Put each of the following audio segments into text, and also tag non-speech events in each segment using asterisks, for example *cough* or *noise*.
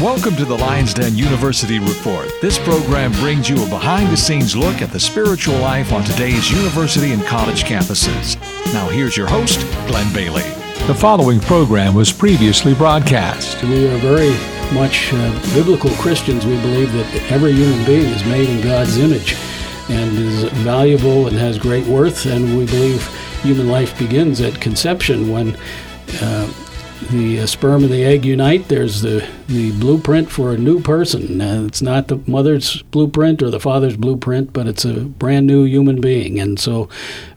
Welcome to the Lions Den University Report. This program brings you a behind the scenes look at the spiritual life on today's university and college campuses. Now, here's your host, Glenn Bailey. The following program was previously broadcast. We are very much uh, biblical Christians. We believe that every human being is made in God's image and is valuable and has great worth. And we believe human life begins at conception when uh, the uh, sperm and the egg unite. There's the, the blueprint for a new person. Uh, it's not the mother's blueprint or the father's blueprint, but it's a brand new human being. And so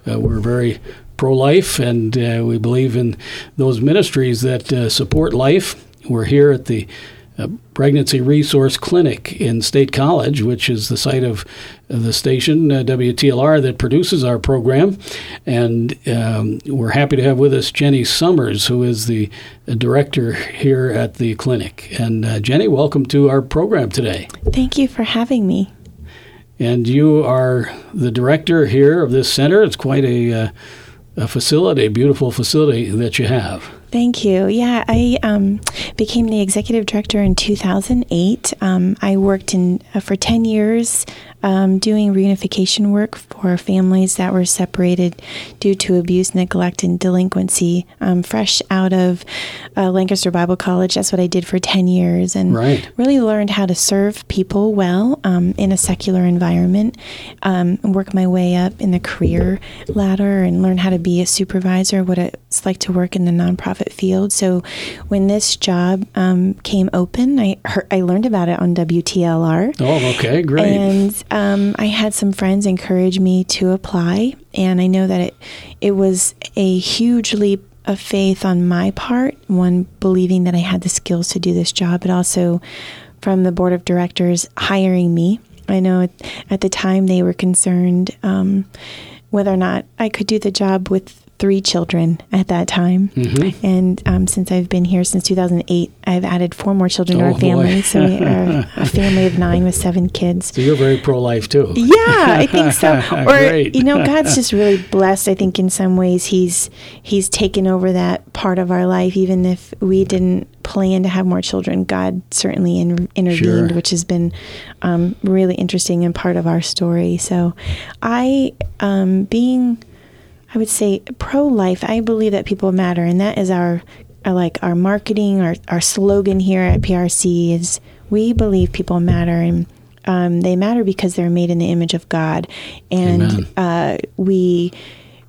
uh, we're very pro life and uh, we believe in those ministries that uh, support life. We're here at the a pregnancy resource clinic in State College, which is the site of the station uh, WTLR that produces our program. And um, we're happy to have with us Jennie Summers, who is the director here at the clinic. And uh, Jennie, welcome to our program today. Thank you for having me. And you are the director here of this center. It's quite a, uh, a facility, a beautiful facility that you have. Thank you. Yeah, I um, became the executive director in 2008. Um, I worked in uh, for 10 years um, doing reunification work for families that were separated due to abuse, neglect, and delinquency. Um, fresh out of uh, Lancaster Bible College, that's what I did for 10 years and right. really learned how to serve people well um, in a secular environment, um, work my way up in the career ladder, and learn how to be a supervisor, what it's like to work in the nonprofit field. So when this job um, came open, I, heard, I learned about it on WTLR. Oh, okay, great. And um, I had some friends encourage me to apply, and I know that it it was a huge leap of faith on my part. One believing that I had the skills to do this job, but also from the board of directors hiring me. I know at, at the time they were concerned um, whether or not I could do the job with three children at that time. Mm-hmm. And um, since I've been here since 2008, I've added four more children oh, to our family. Boy. so we are a *laughs* family of nine with seven kids. So you're very pro life too. Yeah, I think so. *laughs* or you know, God's just really blessed. I think in some ways He's He's taken over that part of our life, even if we didn't plan to have more children. God certainly in, intervened, Sure. which has been um, really interesting and part of our story. So, I um, being I would say pro life. I believe that people matter, and that is our, our like our marketing, our our slogan here at PRC is we believe people matter, and um, they matter because they're made in the image of God, and uh, we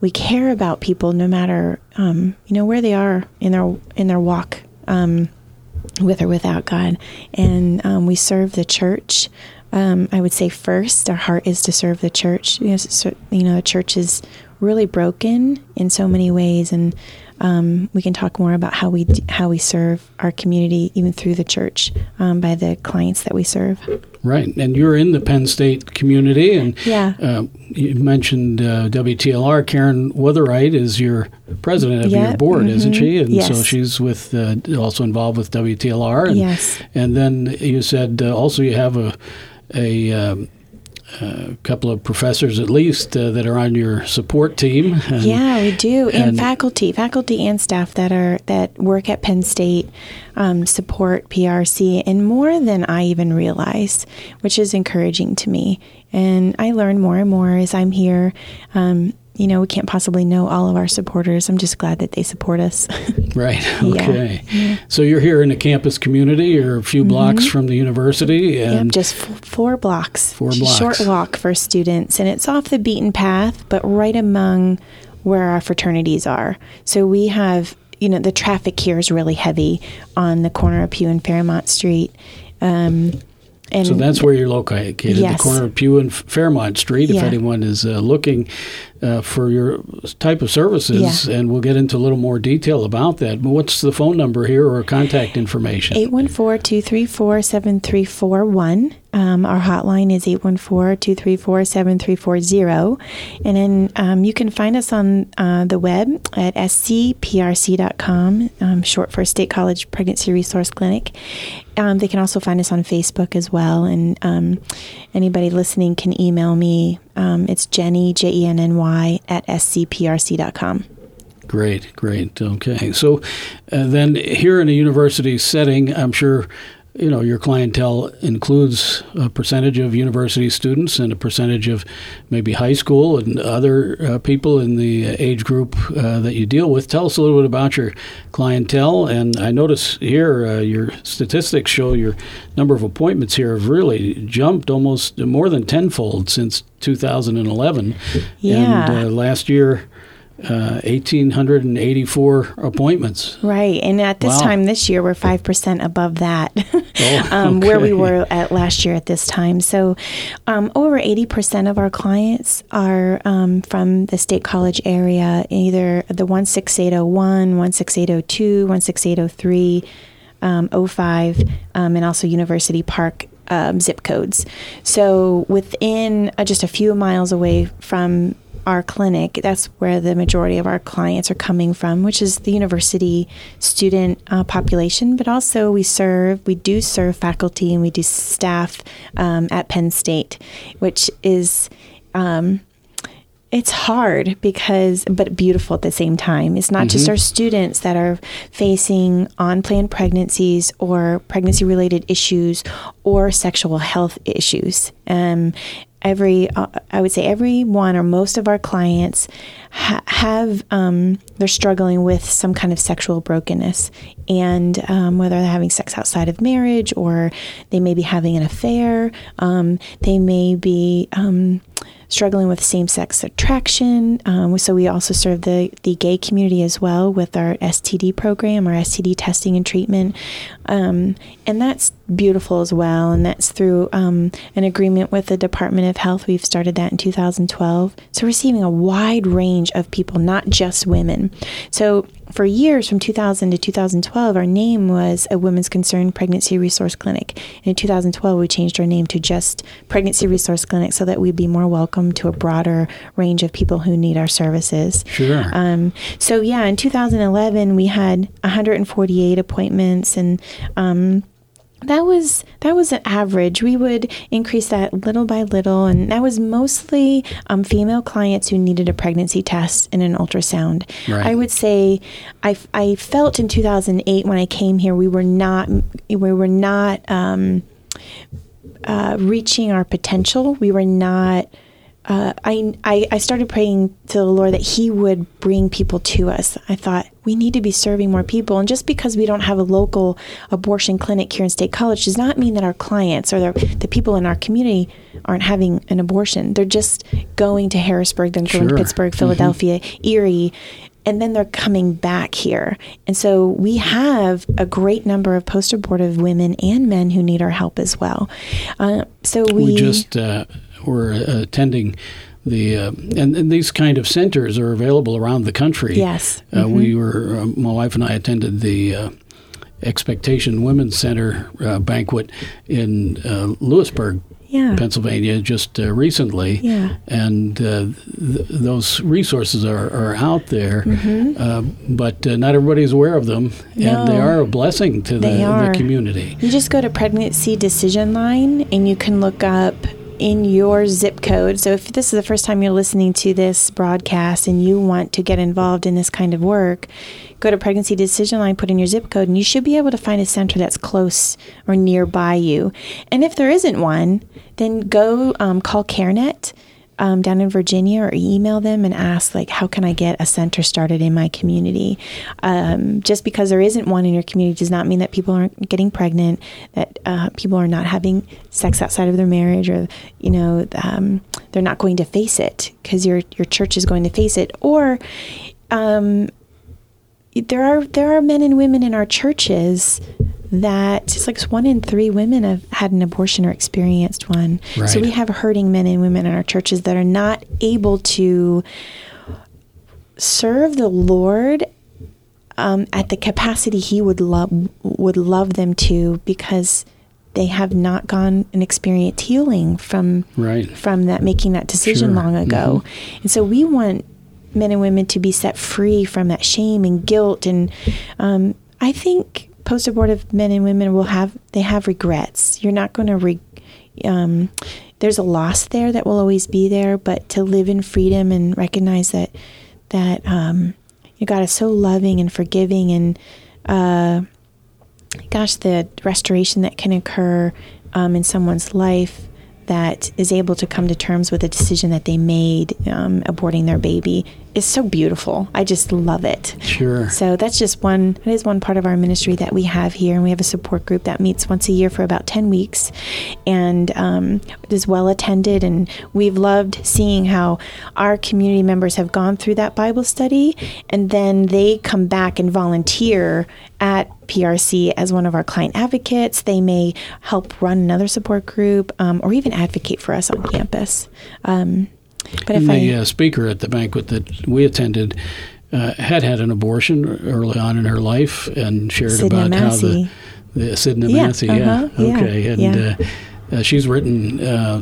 we care about people no matter um, you know where they are in their in their walk. Um, with or without God, and um, we serve the church. Um, I would say first, our heart is to serve the church. You know, so, you know, the church is really broken in so many ways, and um, we can talk more about how we how we serve our community, even through the church, um, by the clients that we serve. Right, and you're in the Penn State community, and Yeah. uh, you mentioned uh, WTLR. Karen Witherite is your president of your Yeah, board, isn't mhm, she? And so she's with uh, also involved with WTLR. And, Yes. and then you said uh, also you have a a um, a couple of professors at least uh, that are on your support team. And, Yeah, we do, and, and- faculty, faculty and staff that are that work at Penn State um, support PRC, and more than I even realized, which is encouraging to me. And I learn more and more as I'm here. Um, you know, we can't possibly know all of our supporters. I'm just glad that they support us. *laughs* Right. Yeah. Okay. So you're here in the campus community. You're a few blocks from the university, yep, and just f- four blocks. Four blocks. Short walk for students, and it's off the beaten path, but right among where our fraternities are. So we have, you know, the traffic here is really heavy on the corner of Pugh and Fairmount Street. Um, and So that's where you're located, Yes. the corner of Pugh and Fairmount Street. If Yeah. anyone is uh, looking uh, for your type of services, Yeah. and we'll get into a little more detail about that. But what's the phone number here or contact information? 814-234-7341. Um, our hotline is 814-234-7340. And then um, you can find us on uh, the web at scprc.com, um, short for State College Pregnancy Resource Clinic. Um, they can also find us on Facebook as well. And um, anybody listening can email me. Um, it's Jenny, J E N N Y, at scprc.com. Great, great. Okay. So uh, then here in a university setting, I'm sure you know, your clientele includes a percentage of university students and a percentage of maybe high school and other uh, people in the age group uh, that you deal with. Tell us a little bit about your clientele. And I notice here uh, your statistics show your number of appointments here have really jumped almost more than tenfold since 2011. Yeah. And uh, last year, uh, 1,884 appointments. Right. And at this Wow. time this year, we're 5% above that, *laughs* Oh, um, where we were at last year at this time. So um, over 80% of our clients are um, from the State College area, either the 16801, 16802, 16803, um, 05, um, and also University Park um, zip codes. So within uh, just a few miles away from our clinic, that's where the majority of our clients are coming from, which is the university student uh, population. But also, we serve, we do serve faculty and we do staff um, at Penn State, which is. Um, it's hard because but beautiful at the same time it's not just our students that are facing unplanned pregnancies or pregnancy related issues or sexual health issues um, every uh, i would say every one or most of our clients ha- have um, they're struggling with some kind of sexual brokenness. And um, whether they're having sex outside of marriage or they may be having an affair um, they may be um, struggling with same-sex attraction. Um, so we also serve the the gay community as well with our STD program, our STD testing and treatment, um, and that's beautiful as well. And that's through um, an agreement with the Department of Health. We've started that in 2012. So receiving a wide range of people, not just women. So for years, from 2000 to 2012, our name was a Women's Concern Pregnancy Resource Clinic. And in 2012, we changed our name to just Pregnancy Resource Clinic so that we'd be more welcome to a broader range of people who need our services. Sure. Um, so yeah, in 2011, we had 148 appointments, and um, that was that was an average. We would increase that little by little, and that was mostly um, female clients who needed a pregnancy test and an ultrasound. Right. I would say, I, I felt in 2008 when I came here, we were not we were not um, uh, reaching our potential. We were not. Uh, I, I I started praying to the Lord that He would bring people to us. I thought we need to be serving more people, and just because we don't have a local abortion clinic here in State College does not mean that our clients or the, the people in our community aren't having an abortion. They're just going to Harrisburg, then going to Pittsburgh, Philadelphia, Erie, and then they're coming back here. And so we have a great number of post abortive women and men who need our help as well. Uh, so we, we just uh, were uh, attending the uh, and, and these kind of centers are available around the country. Yes. uh, we were uh, my wife and I attended the. Uh, Expectation Women's Center uh, banquet in uh, Lewisburg, Yeah. Pennsylvania, just uh, recently. Yeah. And uh, th- those resources are, are out there, Mm-hmm. uh, but uh, not everybody's aware of them, and they are a blessing to the, the community. You just go to pregnancy decision line and you can look up in your zip code. So if this is the first time you're listening to this broadcast and you want to get involved in this kind of work, go to pregnancy decision line, put in your zip code, and you should be able to find a center that's close or nearby you. And if there isn't one, then go um, call CareNet. Um, down in Virginia, or email them and ask, like, how can I get a center started in my community? Um, just because there isn't one in your community does not mean that people aren't getting pregnant, that uh, people are not having sex outside of their marriage, or you know, um, they're not going to face it because your your church is going to face it, or um, there are there are men and women in our churches that it's like one in three women have had an abortion or experienced one. So we have hurting men and women in our churches that are not able to serve the Lord um, at the capacity He would love would love them to because they have not gone and experienced healing from Right. from that making that decision Sure. long ago. And so we want men and women to be set free from that shame and guilt. And um, I think post abortive men and women will have they have regrets. You're not going to re- um, there's a loss there that will always be there, but to live in freedom and recognize that that um, you God is so loving and forgiving and uh, gosh, the restoration that can occur um, in someone's life that is able to come to terms with a decision that they made um, aborting their baby is so beautiful. I just love it. Sure. So that's just one. That is one part of our ministry that we have here, and we have a support group that meets once a year for about ten weeks, and um, is well attended. And we've loved seeing how our community members have gone through that Bible study, and then they come back and volunteer at PRC as one of our client advocates. They may help run another support group, um, or even advocate for us on campus. Um, but the I, uh, speaker at the banquet that we attended uh, had had an abortion early on in her life and shared about Massé. how the, the Sydna Yeah, Massé, uh-huh, yeah, okay, and yeah. Uh, uh, she's written uh,